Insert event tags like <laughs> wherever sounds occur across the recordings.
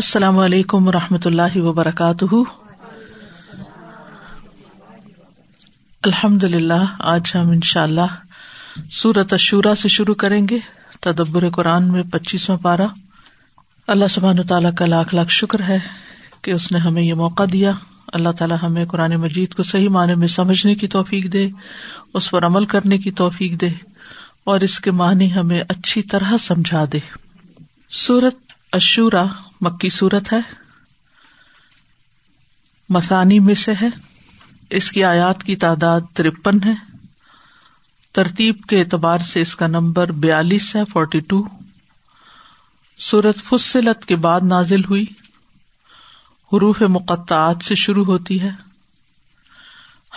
السلام علیکم و رحمۃ اللہ وبرکاتہ۔ الحمد للہ آج ہم ان شاء اللہ سورت اشورا سے شروع کریں گے۔ تدبر قرآن میں پچیسواں پارا اللہ سبحان تعالیٰ کا لاکھ لاکھ شکر ہے کہ اس نے ہمیں یہ موقع دیا۔ اللہ تعالیٰ ہمیں قرآن مجید کو صحیح معنی میں سمجھنے کی توفیق دے، اس پر عمل کرنے کی توفیق دے، اور اس کے معنی ہمیں اچھی طرح سمجھا دے۔ سورت اشورا مکی صورت ہے۔ مسانی میں سے ہے۔ اس کی آیات کی تعداد ترپن ہے۔ ترتیب کے اعتبار سے اس کا نمبر بیالیس ہے فورٹی ٹو سورت فصلت کے بعد نازل ہوئی۔ حروف مقطعات سے شروع ہوتی ہے۔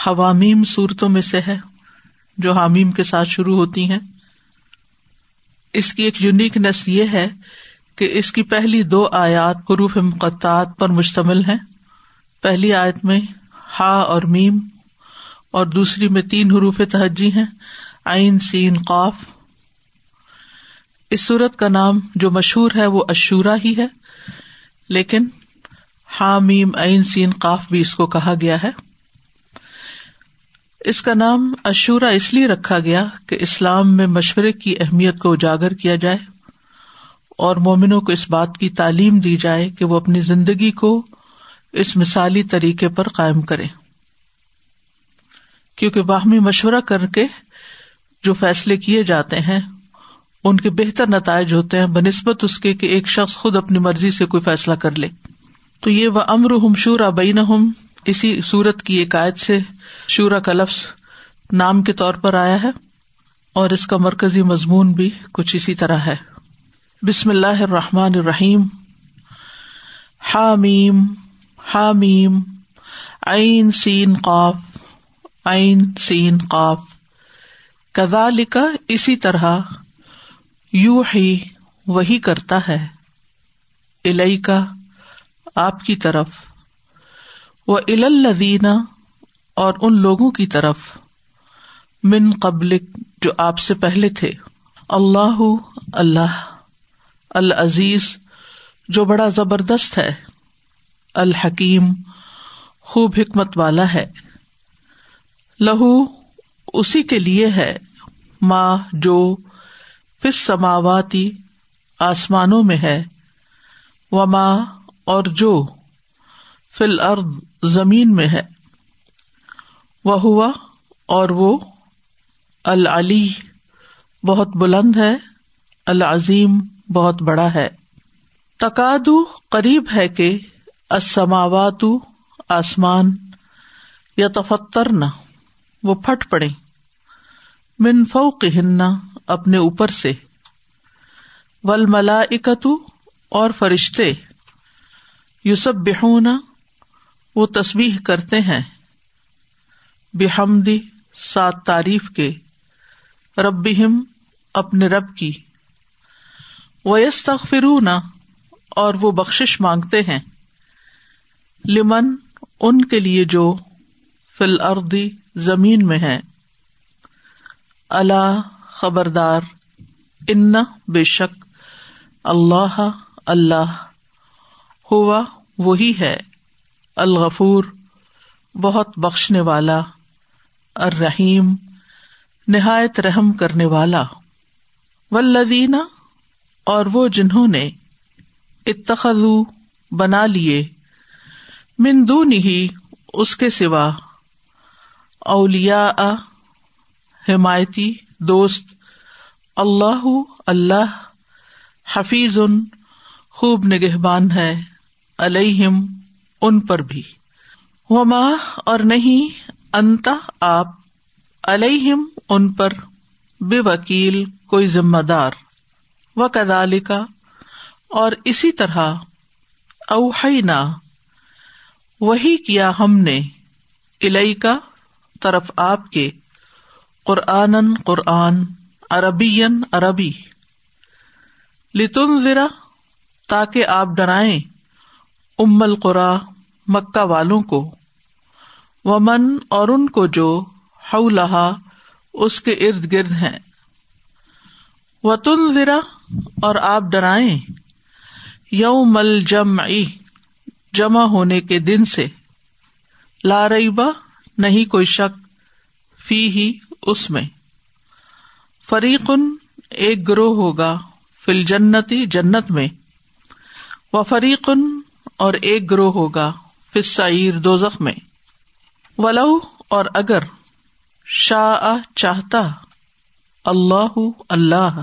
حوامیم صورتوں میں سے ہے، جو حامیم کے ساتھ شروع ہوتی ہیں۔ اس کی ایک یونیکنیس یہ ہے کہ اس کی پہلی دو آیات حروف مقطعات پر مشتمل ہیں۔ پہلی آیت میں ہا اور میم اور دوسری میں تین حروف تہجی ہیں۔ آئین سین، قاف۔ اس صورت کا نام جو مشہور ہے وہ اشورا ہی ہے، لیکن ہا، میم، عین، سین، قاف بھی اس کو کہا گیا ہے۔ اس کا نام اشورا اس لیے رکھا گیا کہ اسلام میں مشورے کی اہمیت کو اجاگر کیا جائے۔ اور مومنوں کو اس بات کی تعلیم دی جائے کہ وہ اپنی زندگی کو اس مثالی طریقے پر قائم کرے۔ کیونکہ باہمی مشورہ کر کے جو فیصلے کیے جاتے ہیں، ان کے بہتر نتائج ہوتے ہیں، بنسبت اس کے کہ ایک شخص خود اپنی مرضی سے کوئی فیصلہ کر لے۔ تو یہ وہ امر ہم شورا بین ہم اسی صورت کی ایک آیت سے شورا کا لفظ نام کے طور پر آیا ہے اور اس کا مرکزی مضمون بھی کچھ اسی طرح ہے۔ بسم اللہ الرحمن الرحیم۔ حامیم حامیم، عین سین قاف، عین سین قاف۔ کزا لکھا اسی طرح یو ہی وہی کرتا ہے۔ الئی کا آپ کی طرف۔ وہ الدینہ اور ان لوگوں کی طرف۔ من قبل جو آپ سے پہلے تھے۔ اللہ اللہ۔ العزیز، جو بڑا زبردست ہے۔ الحکیم، خوب حکمت والا ہے۔ لہو، اسی کے لیے ہے۔ ماں جو فس سماواتی آسمانوں میں ہے۔ و ماں اور جو فل ارد زمین میں ہے۔ وہ ہوا اور وہ، العلی، بہت بلند ہے۔ العظیم بہت بڑا ہے۔ تقادو قریب ہے کہ اسماوات آسمان یا تفتر نہ وہ پھٹ پڑے۔ من فوق ہننا اپنے اوپر سے۔ ول ملا اور فرشتے یوسف بہونا وہ تصویر کرتے ہیں۔ بحمدی، سات تعریف کے۔ رب اپنے رب کی۔ ویس فرون اور وہ بخش مانگتے ہیں۔ لمن ان کے لیے جو فل اردی زمین میں ہے اللہ خبردار، ان بے شک اللہ اللہ ہوا وہی ہے، الغفور، بہت بخشنے والا، الرحیم، نہایت رحم کرنے والا۔ ولدینہ اور وہ جنہوں نے اتخذو بنا لیے مندو نہیں اس کے سوا اولیا حمایتی دوست، اللہ اللہ حفیظ ان خوب نگہبان ہے الہم ان پر بھی۔ وما اور نہیں انتا آپ الہم ان پر بے وکیل کوئی ذمہ دار۔ و کدال کا اور اسی طرح اوہینا وہی کیا ہم نے الئی کا طرف آپ کے قرآن قرآن عربی عربی۔ لتن ذرا تاکہ آپ ڈرائیں ام القرا، مکہ والوں کو۔ و من اور ان کو جو ہا اس کے ارد گرد ہیں۔ و تن ذرا اور آپ ڈرائیں یوم الجم جمع ہونے کے دن سے۔ لاریبا نہیں کوئی شک فی ہی اس میں۔ فریقن ایک گروہ ہوگا فل جنتی جنت میں۔ و فریقن اور ایک گروہ ہوگا فسعیر دوزخ میں۔ ولو، اور اگر شاہ چاہتا، اللہ اللہ۔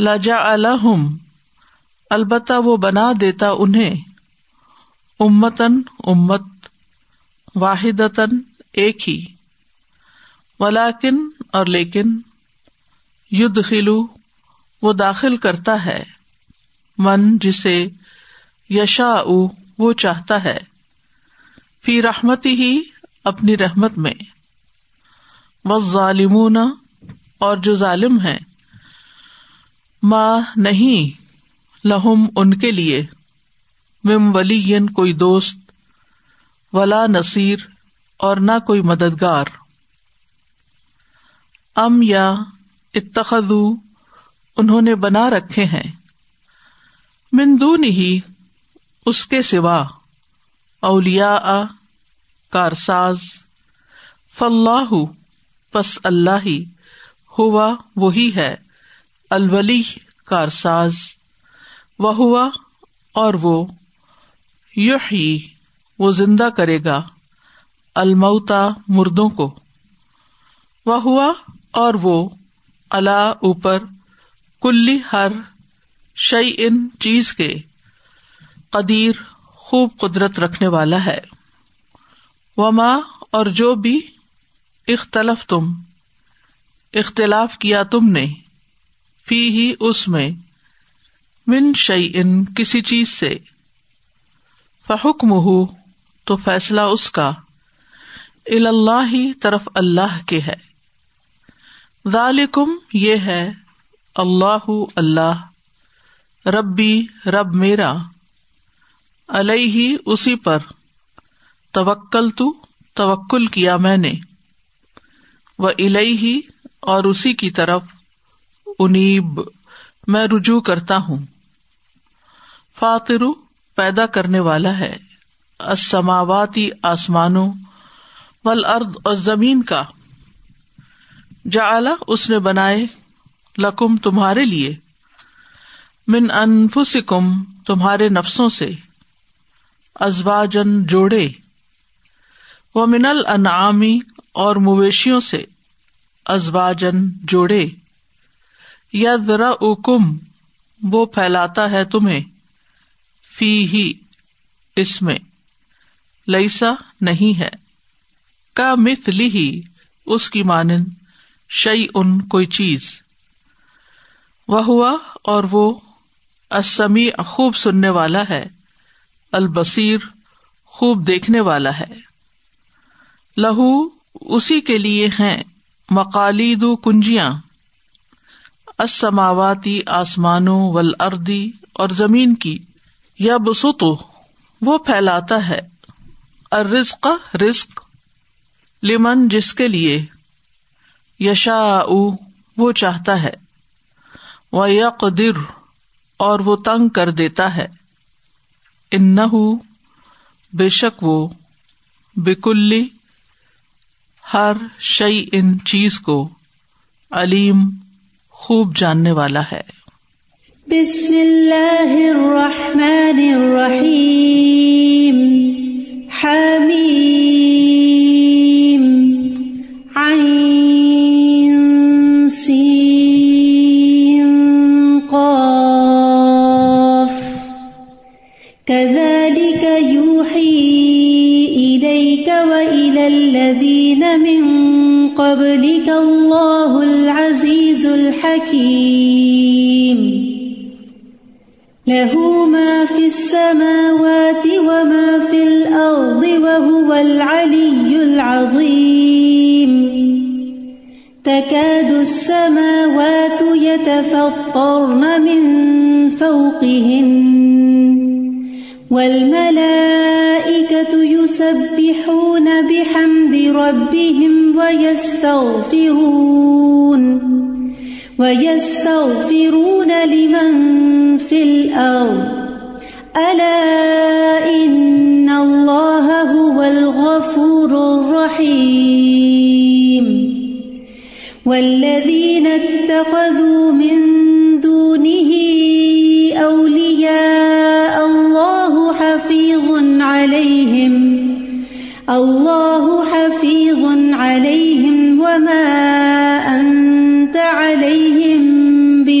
لجا الحم البتہ وہ بنا دیتا انہیں امتن امت واحد ایک ہی ولاکن اور لیکن ید خلو وہ داخل کرتا ہے، من جسے یشا وہ چاہتا ہے، فی رحمتی ہی اپنی رحمت میں و ظالمون اور جو ظالم ہے ماں نہیں، لہم ان کے لیے۔ مم ولی کوئی دوست، ولا نصیر اور نہ کوئی مددگار۔ ام یا اتخذو، انہوں نے بنا رکھے ہیں۔ مندون ہی اس کے سوا۔ اولیا کارساز۔ فلاح پس اللہ ہی، ہوا وہی ہے۔ الولی کارساز وہ ہوا اور وہ یحیی، وہ زندہ کرے گا المتا مردوں کو۔ وہ ہوا اور وہ اللہ اوپر کلی ہر شعی ان چیز کے قدیر خوب قدرت رکھنے والا ہے۔ وہ ماں اور جو بھی اختلف تم، اختلاف کیا تم نے۔ فی ہی اس میں من شعی ان کسی چیز سے۔ فحکم ہو تو فیصلہ اس کا اللہ ہی طرف اللہ کے ہے۔ ذالکم یہ ہے اللہ اللہ، ربی رب میرا علیہ اسی پر۔ توکل تو توکل کیا میں نے۔ وہ الہی اور اسی کی طرف۔ انیب، میں رجوع کرتا ہوں۔ فاترو پیدا کرنے والا ہے۔ اسماواتی آسمانوں ول اور زمین کا۔ جا اس نے بنائے لکم تمہارے لیے۔ من انفسکم، تمہارے نفسوں سے۔ ازواجن جوڑے۔ وہ من الانعامی اور مویشیوں سے۔ ازواجن جوڑے۔ یا ذرا کم وہ پھیلاتا ہے تمہیں فی ہی اس میں لئیسا نہیں ہے۔ کا مت لی اس کی مانند شعی ان کوئی چیز۔ وہ ہوا اور وہ اسمی خوب سننے والا ہے۔ البصیر، خوب دیکھنے والا ہے۔ لہو، اسی کے لیے ہیں۔ مقالید کنجیاں۔ اسماواتی آسمانوں ول اردی اور زمین کی، یا بسوتو وہ پھیلاتا ہے۔ ارزق رزق، لمن جس کے لیے یشا وہ چاہتا ہے۔ وہ یقر اور وہ تنگ کر دیتا ہے۔ ان بے شک وہ، بکلی، ہر شعی ان چیز کو، علیم خوب جاننے والا ہے۔ بسم اللہ الرحمن الرحیم۔ حمیم۔ عین سین۔ قاف۔ كذلك يوحي إليك وإلى الذين من قبلك العزيز الحكيم له ما في السماوات وما في الأرض وهو العلي العظيم. تكاد السماوات يتفطرن من فوقهن. والملائكة يسبحون بحمد ربهم ويستغفرون. ويستغفرون لمن في الأرض. ألا إن الله هو الغفور الرحيم. والذين اتخذوا من دونه أولياء الله حفيظ عليهم. الله حفيظ عليهم. وما أنت عليهم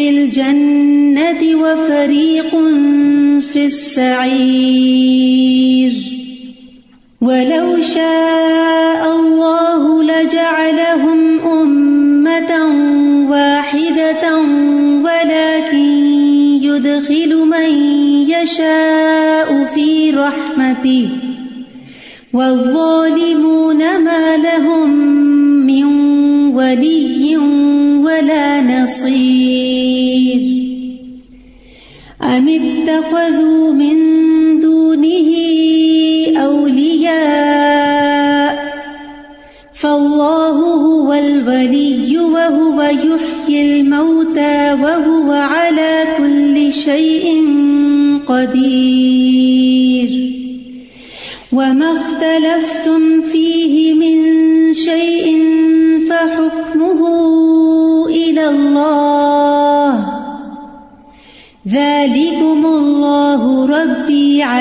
في الجنة وفريق في السعير. ولو شاء الله لجعلهم أمة واحدة، ولكن يدخل من يشاء في رحمته. والظالمون ما لهم من ولي ولا نصير. أم اتخذوا من دونه فالله هو الولي وهو يحيي الموتى وهو على كل شيء قدير وما اختلفتم فيه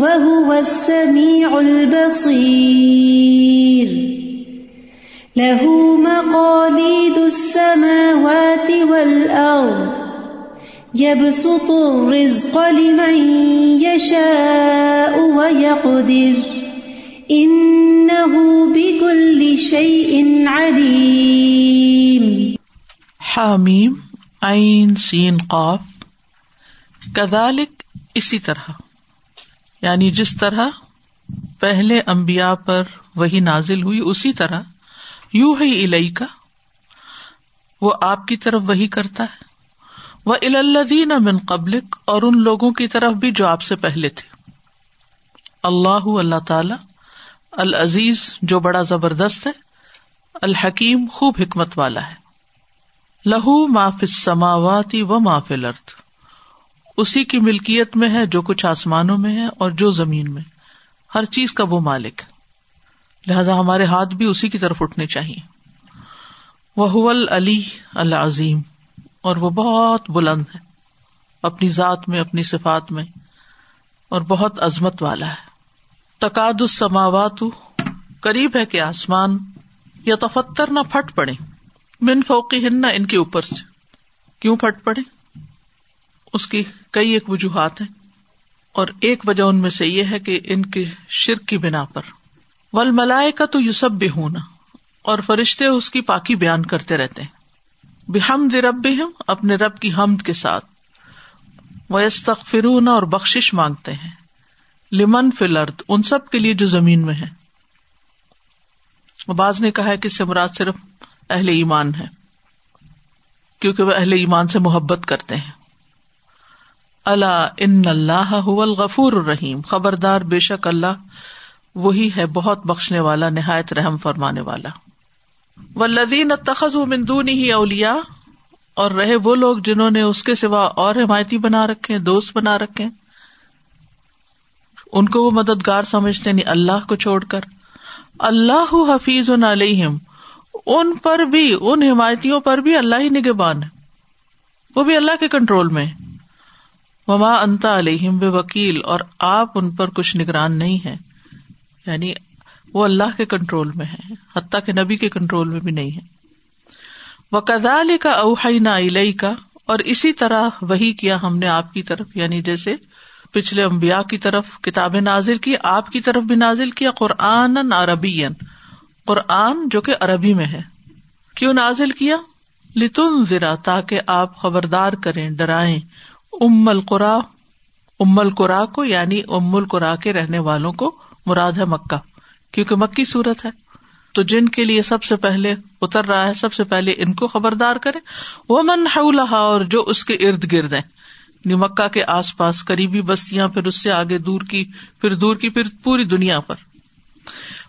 وهو السميع البصير. له مقاليد السماوات والأرض. يبسط الرزق لمن يشاء ويقدر. إنه بكل شيء عليم. حامیم عین سین قاف. کذالک اسی طرح۔ یعنی جس طرح پہلے امبیا پر وہی نازل ہوئی، اسی طرح یو ہی الئی کا وہ آپ کی طرف وہی کرتا ہے۔ وہ الدین من قبلک، اور ان لوگوں کی طرف بھی جو آپ سے پہلے تھے۔ اللہ اللہ تعالی، العزیز جو بڑا زبردست ہے، الحکیم خوب حکمت والا ہے۔ لہو معاف سماواتی و معاف الرد اسی کی ملکیت میں ہے جو کچھ آسمانوں میں ہے اور جو زمین میں۔ ہر چیز کا وہ مالک لہذا ہمارے ہاتھ بھی اسی کی طرف اٹھنے چاہیے۔ وہ علی العظیم۔ اور وہ بہت بلند ہے۔ اپنی ذات میں، اپنی صفات میں۔ اور بہت عظمت والا ہے۔ تقاد السماوات، قریب ہے کہ آسمان۔ یا تفتر نہ پھٹ پڑے۔ من فوقی ہن ان کے اوپر سے۔ کیوں پھٹ پڑے؟ اس کی کئی ایک وجوہات ہیں اور ایک وجہ ان میں سے یہ ہے کہ ان کے شرک کی بنا پر۔ ول ملائے کا تو یوسف بھی ہونا اور فرشتے اس کی پاکی بیان کرتے رہتے ہیں۔ بحمد رب بھی ہم اپنے رب کی حمد کے ساتھ۔ وہ فرون اور بخش مانگتے ہیں۔ لمن فلرد ان سب کے لیے جو زمین میں ہے۔ باز نے کہا ہے کہ سمراج صرف اہل ایمان ہے، کیونکہ وہ اہل ایمان سے محبت کرتے ہیں۔ اللہ ان اللہ الغفور الرحیم۔ خبردار بے شک اللہ وہی ہے بہت بخشنے والا، نہایت رحم فرمانے والا۔ و لدین تخذ مندونی ہی اولیا اور رہے وہ لوگ جنہوں نے اس کے سوا اور حمایتی بنا رکھے، دوست بنا رکھے۔ ان کو وہ مددگار سمجھتے نہیں یعنی اللہ کو چھوڑ کر۔ اللہ حفیظ علیہم، ان پر بھی، ان حمایتیوں پر بھی اللہ ہی نگبان ہے۔ وہ بھی اللہ کے کنٹرول میں وما انتا علیہم بے وکیل اور آپ ان پر کچھ نگران نہیں ہے یعنی وہ اللہ کے کنٹرول میں ہے حتیٰ کہ نبی کے کنٹرول میں بھی نہیں ہے وہ کدال کا اوہائی نہ علئی کا اور اسی طرح وہی کیا ہم نے آپ کی طرف یعنی جیسے پچھلے امبیا کی طرف کتابیں نازل کی، آپ کی طرف بھی نازل کیا قرآن عربی قرآن جو کہ عربی میں ہے۔ کیوں نازل کیا؟ لتن ذرا تاکہ آپ خبردار کریں، ڈرائیں۔ ام القرا ام القرا کو یعنی ام القرا کے رہنے والوں کو مراد ہے مکہ، کیونکہ مکی صورت ہے۔ تو جن کے لیے سب سے پہلے اتر رہا ہے، سب سے پہلے ان کو خبردار کرے وہ من حولہا اور جو اس کے ارد گرد ہیں۔ یعنی مکہ کے آس پاس قریبی بستیاں، پھر اس سے آگے دور کی، پھر دور کی، پھر پوری دنیا پر۔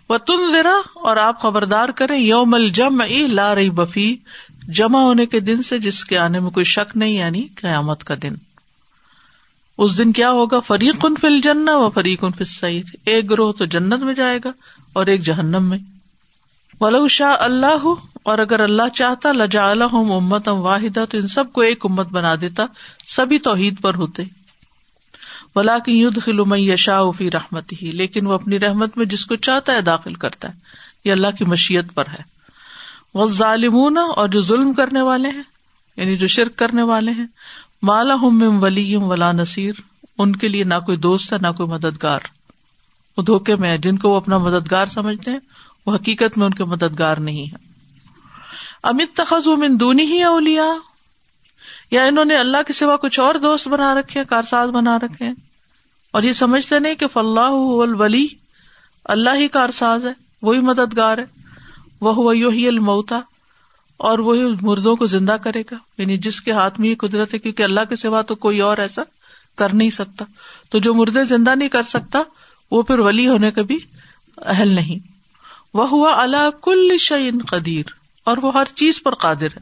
وہ تم ذرا اور آپ خبردار کریں، یوم الجم لا رہی بفی جمع ہونے کے دن سے، جس کے آنے میں کوئی شک نہیں یعنی قیامت کا دن۔ اس دن کیا ہوگا؟ فریق ان فل جن و فریق ان فل ایک گروہ تو جنت میں جائے گا اور ایک جہنم میں۔ ولو شاہ اللہ، اور اگر اللہ چاہتا لجا امت ام واحدہ، تو ان سب کو ایک امت بنا دیتا، سبھی توحید پر ہوتے۔ ولا کی یدھ خلوم یشا فی رحمت ہی لیکن وہ اپنی رحمت میں جس کو چاہتا ہے داخل کرتا ہے۔ یہ اللہ کی مشیت پر ہے۔ وہ ظالمون اور جو ظلم کرنے والے ہیں یعنی جو شرک کرنے والے ہیں مالا ہم ولی ولا نصیر، ان کے لیے نہ کوئی دوست ہے، نہ کوئی مددگار۔ وہ دھوکے میں ہے جن کو وہ اپنا مددگار سمجھتے ہیں، وہ حقیقت میں ان کے مددگار نہیں ہے امت تخذ من دونی ہی اولیا یا انہوں نے اللہ کے سوا کچھ اور دوست بنا رکھے کارساز بنا رکھے اور یہ سمجھتے نہیں کہ فلاح ولی اللہ ہی کارساز ہے، وہی مددگار ہے۔ وہ وہی المتا اور وہی مردوں کو زندہ کرے گا۔ یعنی جس کے ہاتھ میں یہ قدرت ہے، کیونکہ اللہ کے سوا تو کوئی اور ایسا کر نہیں سکتا۔ تو جو مردے زندہ نہیں کر سکتا، وہ پھر ولی ہونے کا بھی اہل نہیں۔ وہ ہوا اللہ کل شعین قدیر اور وہ ہر چیز پر قادر ہے۔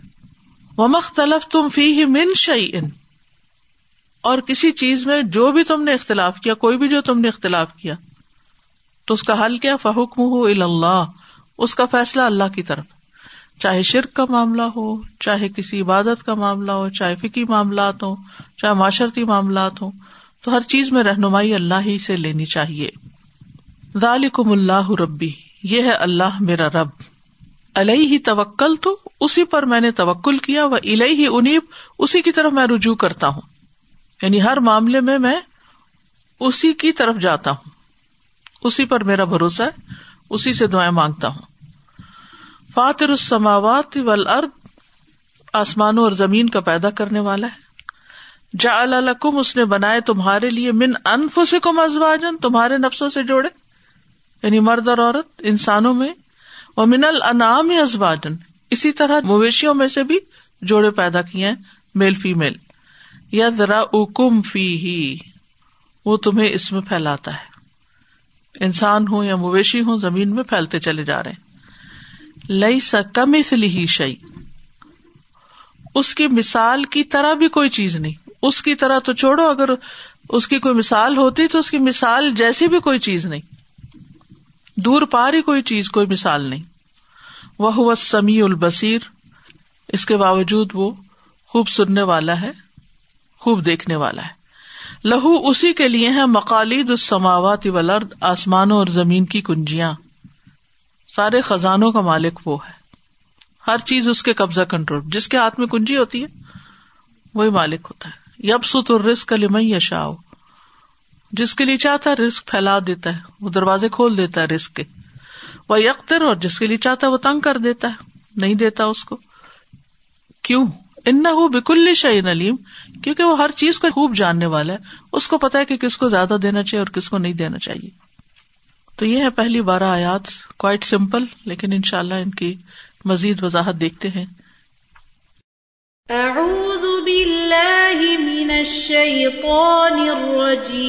وہ مختلف تم فی من شعین اور کسی چیز میں جو بھی تم نے اختلاف کیا، کوئی بھی جو تم نے اختلاف کیا، تو اس کا حل کیا؟ فحکم ہو اللہ اس کا فیصلہ اللہ کی طرف۔ چاہے شرک کا معاملہ ہو، چاہے کسی عبادت کا معاملہ ہو، چاہے فکی معاملات ہو چاہے معاشرتی معاملات ہوں، تو ہر چیز میں رہنمائی اللہ ہی سے لینی چاہیے۔ ذالکم اللہ ربی، یہ ہے اللہ میرا رب۔ علیہ ہی توکل تو اسی پر میں نے توکل کیا وہ الہی ہی انیب، اسی کی طرف میں رجوع کرتا ہوں۔ یعنی ہر معاملے میں میں اسی کی طرف جاتا ہوں۔ اسی پر میرا بھروسہ ہے، اسی سے دعائیں مانگتا ہوں۔ فاتر السماوات والارض آسمانوں اور زمین کا پیدا کرنے والا ہے۔ جا الکم اس نے بنائے تمہارے لیے من انفسکم ازواجن تمہارے نفسوں سے جوڑے۔ یعنی مرد اور عورت، انسانوں میں۔ وہ من الانعام ازواجن اسی طرح مویشیوں میں سے بھی جوڑے پیدا کیے ہیں، میل فیمل یا ذرا اکم فی ہی وہ تمہیں اس میں پھیلاتا ہے۔ انسان ہو یا مویشی ہو زمین میں پھیلتے چلے جا رہے ہیں۔ لئی سا کم اس لی شعی اس کی مثال کی طرح بھی کوئی چیز نہیں۔ اس کی طرح تو چھوڑو، اگر اس کی کوئی مثال ہوتی تو اس کی مثال جیسی بھی کوئی چیز نہیں۔ دور پار ہی کوئی چیز، کوئی مثال نہیں۔ وہ سمیع البصیر۔ اس کے باوجود وہ خوب سننے والا ہے، خوب دیکھنے والا ہے۔ لہو اسی کے لیے ہے مقالید السماوات والارض، آسمانوں اور زمین کی کنجیاں۔ سارے خزانوں کا مالک وہ ہے۔ ہر چیز اس کے قبضہ کنٹرول، جس کے ہاتھ میں کنجی ہوتی ہے، وہی مالک ہوتا ہے۔ یب ست اور رسک لم یشاؤ جس کے لیے چاہتا ہے رسک پھیلا دیتا ہے، وہ دروازے کھول دیتا ہے رسک کے۔ وہ یکتر اور جس کے لیے چاہتا ہے وہ تنگ کر دیتا ہے، نہیں دیتا اس کو۔ کیوں؟ ان بکل شعین علیم، کیونکہ وہ ہر چیز کو خوب جاننے والا ہے۔ اس کو پتا ہے کہ کس کو زیادہ دینا چاہیے اور کس کو نہیں دینا چاہیے۔ تو یہ ہے پہلی بارہ آیات کوائٹ سمپل لیکن ان شاء اللہ ان کی مزید وضاحت دیکھتے ہیں۔ اعوذ باللہ من الشیطان الرجیم۔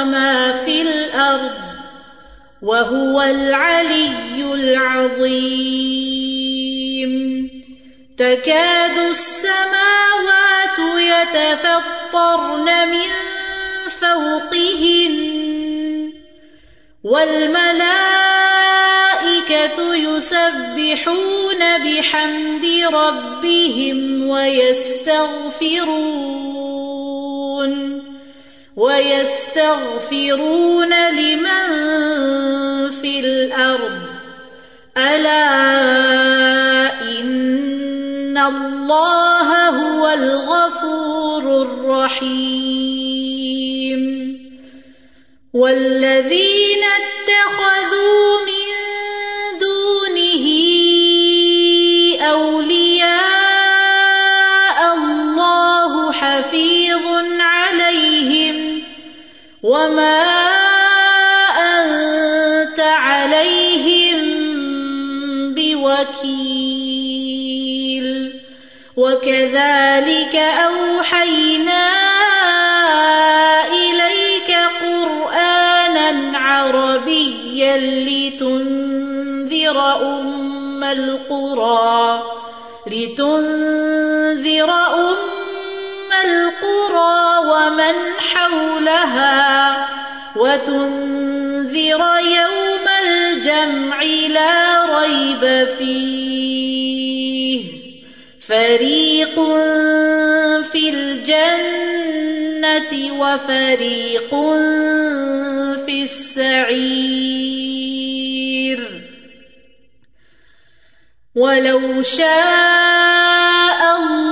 وما في الأرض وهو العلي العظيم تكاد السماوات يتفطرن من فوقهن والملائكة يسبحون بحمد ربهم ويستغفرون ويستغفرون لمن في الأرض ألا إن الله هو الغفور الرحيم والذين اتخذوا حولها وتنذر يوم الجمع لا ريب فيه فريق في الجنة وفريق في السعير ولو شاء الله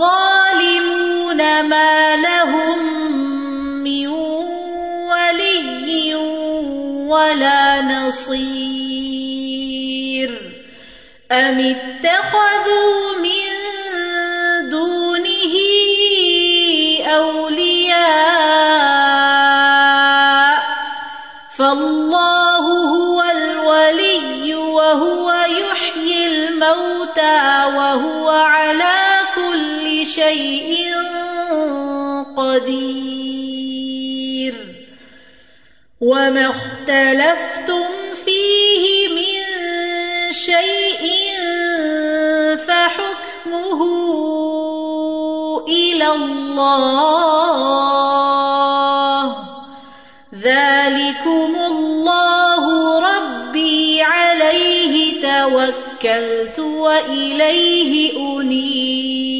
والظالمون ما لهم من ولي ولا نصير أم اتخذوا من دونه أولياء فالله هو الولي وهو يحيي الموتى وهو على شيء قدير وما اختلفتم فيه من شيء فحكمه إلى الله. ذلكم الله ربي عليه توكلت وإليه أنيب.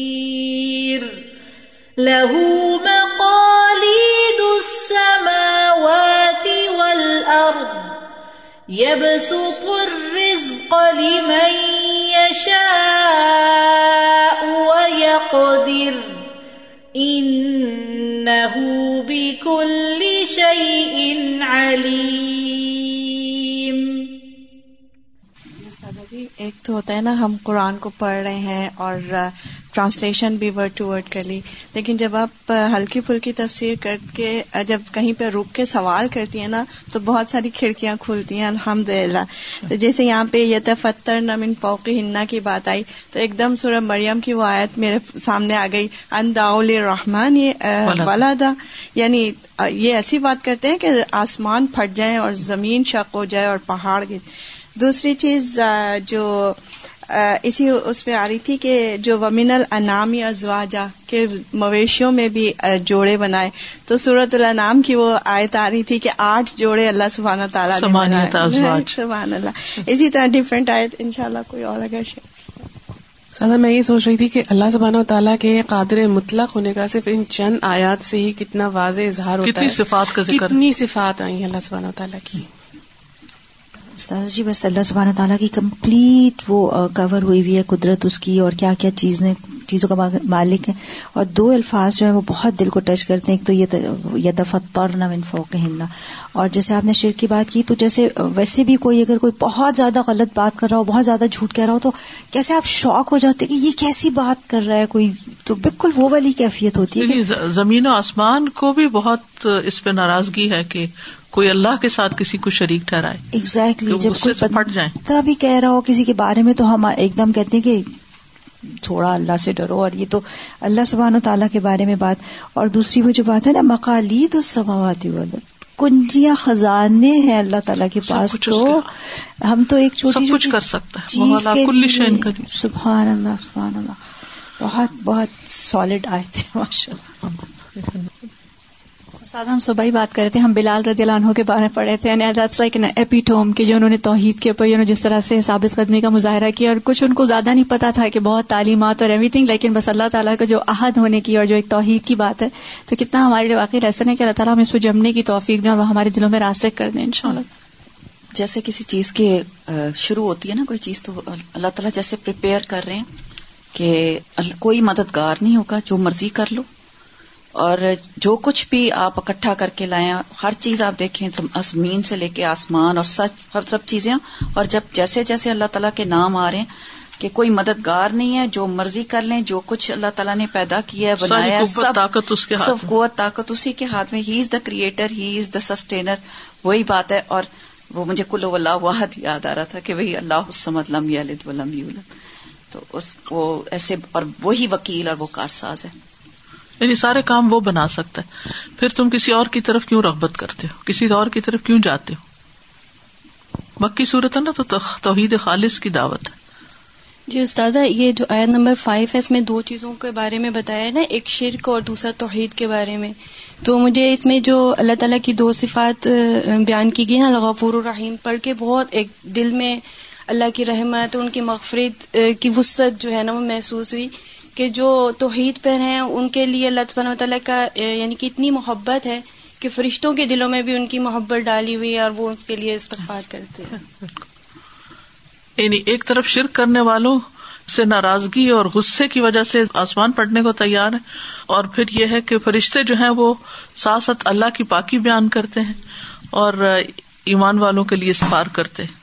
له مقاليد السماوات والأرض، يبسط الرزق لمن يشاء ويقدر، إنه بكل شيء عليم۔ جی، ایک تو ہوتا ہے نا، ہم قرآن کو پڑھ رہے ہیں اور ٹرانسلیشن بھی ورڈ ٹو ورڈ کر لی۔ لیکن جب آپ ہلکی پھلکی تفسیر کر کے جب کہیں پہ رک کے سوال کرتی ہیں نا تو بہت ساری کھڑکیاں کھلتی ہیں الحمد للہ تو جیسے یہاں پہ یہ تفتر نمن پوقی ہننا کی بات آئی تو ایک دم سورہ مریم کی وہ آیت میرے سامنے آ گئی۔ انداول رحمان یہ ولادا یعنی یہ ایسی بات کرتے ہیں کہ آسمان پھٹ جائیں اور زمین شک ہو جائے اور پہاڑ گر دوسری چیز جو اسی اس پہ آ رہی تھی کہ جو ومن الانام ازواجا کے مویشیوں میں بھی جوڑے بنائے۔ تو سورت الانام کی وہ آیت آ رہی تھی کہ آٹھ جوڑے اللہ سبحانہ تعالیٰ سبحان اللہ اسی طرح ڈفرینٹ آیت ان شاء اللہ کوئی اور اگر سادہ میں یہ سوچ رہی تھی کہ اللہ سبحانہ و تعالیٰ کے قادر مطلق ہونے کا صرف ان چند آیات سے ہی کتنا واضح اظہار ہوتا ہے۔ صفات کا ذکر۔ کتنی صفات آئی اللہ سبحانہ و تعالیٰ کی۔ استاد جی بس اللہ سبحانہ تعالیٰ کی کمپلیٹ وہ کور ہوئی ہوئی ہے قدرت، اس کی اور کیا کیا چیز نے چیزوں کا مالک ہے اور دو الفاظ جو ہے وہ بہت دل کو ٹچ کرتے ہیں۔ ایک تو یہ دفعت نہ فوق ہننا اور جیسے آپ نے شیر کی بات کی، تو جیسے ویسے بھی کوئی اگر کوئی بہت زیادہ غلط بات کر رہا ہو، بہت زیادہ جھوٹ کہہ رہا ہو، تو کیسے آپ شوق ہو جاتے کہ یہ کیسی بات کر رہا ہے کوئی؟ تو بالکل وہ والی کیفیت ہوتی ہے زمین و آسمان کو بھی بہت اس پہ ناراضگی ہے کہ کوئی اللہ کے ساتھ کسی کو شریک ٹھہرائے ایگزیکٹلی جب کوئی پھٹ جائیں۔ تبھی کہہ رہا ہو کسی کے بارے میں تو ہم ایک دم کہتے ہیں کہ تھوڑا اللہ سے ڈرو اور یہ تو اللہ سبحان و تعالیٰ کے بارے میں بات۔ اور دوسری وہ جو بات ہے نا مکالی تو سماواتی کنجیاں خزانے ہیں اللہ تعالیٰ کے پاس تو ہم تو ایک چھوٹی کچھ کر سکتا سبحان اللہ سبحان اللہ۔ بہت بہت سالڈ آئے تھے ماشاء اللہ <laughs> سادہ ہم صبح ہی بات کر رہے تھے، ہم بلال رضی اللہ عنہ کے بارے میں پڑھے تھے یعنی ایپیٹوم کے جو انہوں نے توحید کے اوپر جس طرح سے ثابت قدمی کا مظاہرہ کیا، اور کچھ ان کو زیادہ نہیں پتا تھا کہ بہت تعلیمات اور ایوری تھنگ لیکن بس اللہ تعالیٰ کا جو عہد ہونے کی اور جو ایک توحید کی بات ہے، تو کتنا ہمارے لیے واقعی لیسن ہے کہ اللہ تعالیٰ ہم اس پہ جمنے کی توفیق دیں اور وہ ہمارے دلوں میں راسک کر دیں ان شاء اللہ جیسے کسی چیز کے شروع ہوتی ہے نا کوئی چیز، تو اللہ تعالیٰ جیسے پریپیئر کر رہے ہیں کہ کوئی مددگار نہیں ہوگا، جو مرضی کر لو۔ اور جو کچھ بھی آپ اکٹھا کر کے لائیں ہر چیز آپ دیکھیں زمین سے لے کے آسمان اور سچ ہر سب چیزیں۔ اور جب جیسے جیسے اللہ تعالیٰ کے نام آ رہے ہیں کہ کوئی مددگار نہیں ہے جو مرضی کر لیں جو کچھ اللہ تعالیٰ نے پیدا کیا ہے بنایا سب طاقت اس کے سب قوت طاقت اسی کے ہاتھ میں۔ ہی از the creator he is the sustainer وہی بات ہے۔ اور وہ مجھے کل اللہ واحد یاد آ رہا تھا کہ وہی اللہ لم یلد ولم یولد۔ تو اس وہ ایسے اور وہی وکیل اور وہ کارساز ہے یعنی سارے کام وہ بنا سکتا ہے۔ پھر تم کسی اور کی طرف کیوں رغبت کرتے ہو؟ کسی اور کی طرف کیوں جاتے ہو؟ بکی صورت ہے نا تو توحید خالص کی دعوت ہے۔ جی استاذہ، یہ جو آیت نمبر فائیو ہے، اس میں دو چیزوں کے بارے میں بتایا نا، ایک شرک اور دوسرا توحید کے بارے میں۔ تو مجھے اس میں جو اللہ تعالیٰ کی دو صفات بیان کی گئی نا الغفور الرحیم، پڑھ کے بہت ایک دل میں اللہ کی رحمت، ان کی مغفرت کی وسعت جو ہے نا، وہ محسوس ہوئی۔ کہ جو توحید پر ہیں، ان کے لیے اللہ تعالیٰ تعالیٰ کا یعنی کہ اتنی محبت ہے کہ فرشتوں کے دلوں میں بھی ان کی محبت ڈالی ہوئی ہے اور وہ اس کے لیے استغفار کرتے ہیں۔ یعنی ایک طرف شرک کرنے والوں سے ناراضگی اور غصے کی وجہ سے آسمان پڑھنے کو تیار ہے اور پھر یہ ہے کہ فرشتے جو ہیں وہ ساتھ ساتھ اللہ کی پاکی بیان کرتے ہیں اور ایمان والوں کے لیے سفار کرتے ہیں۔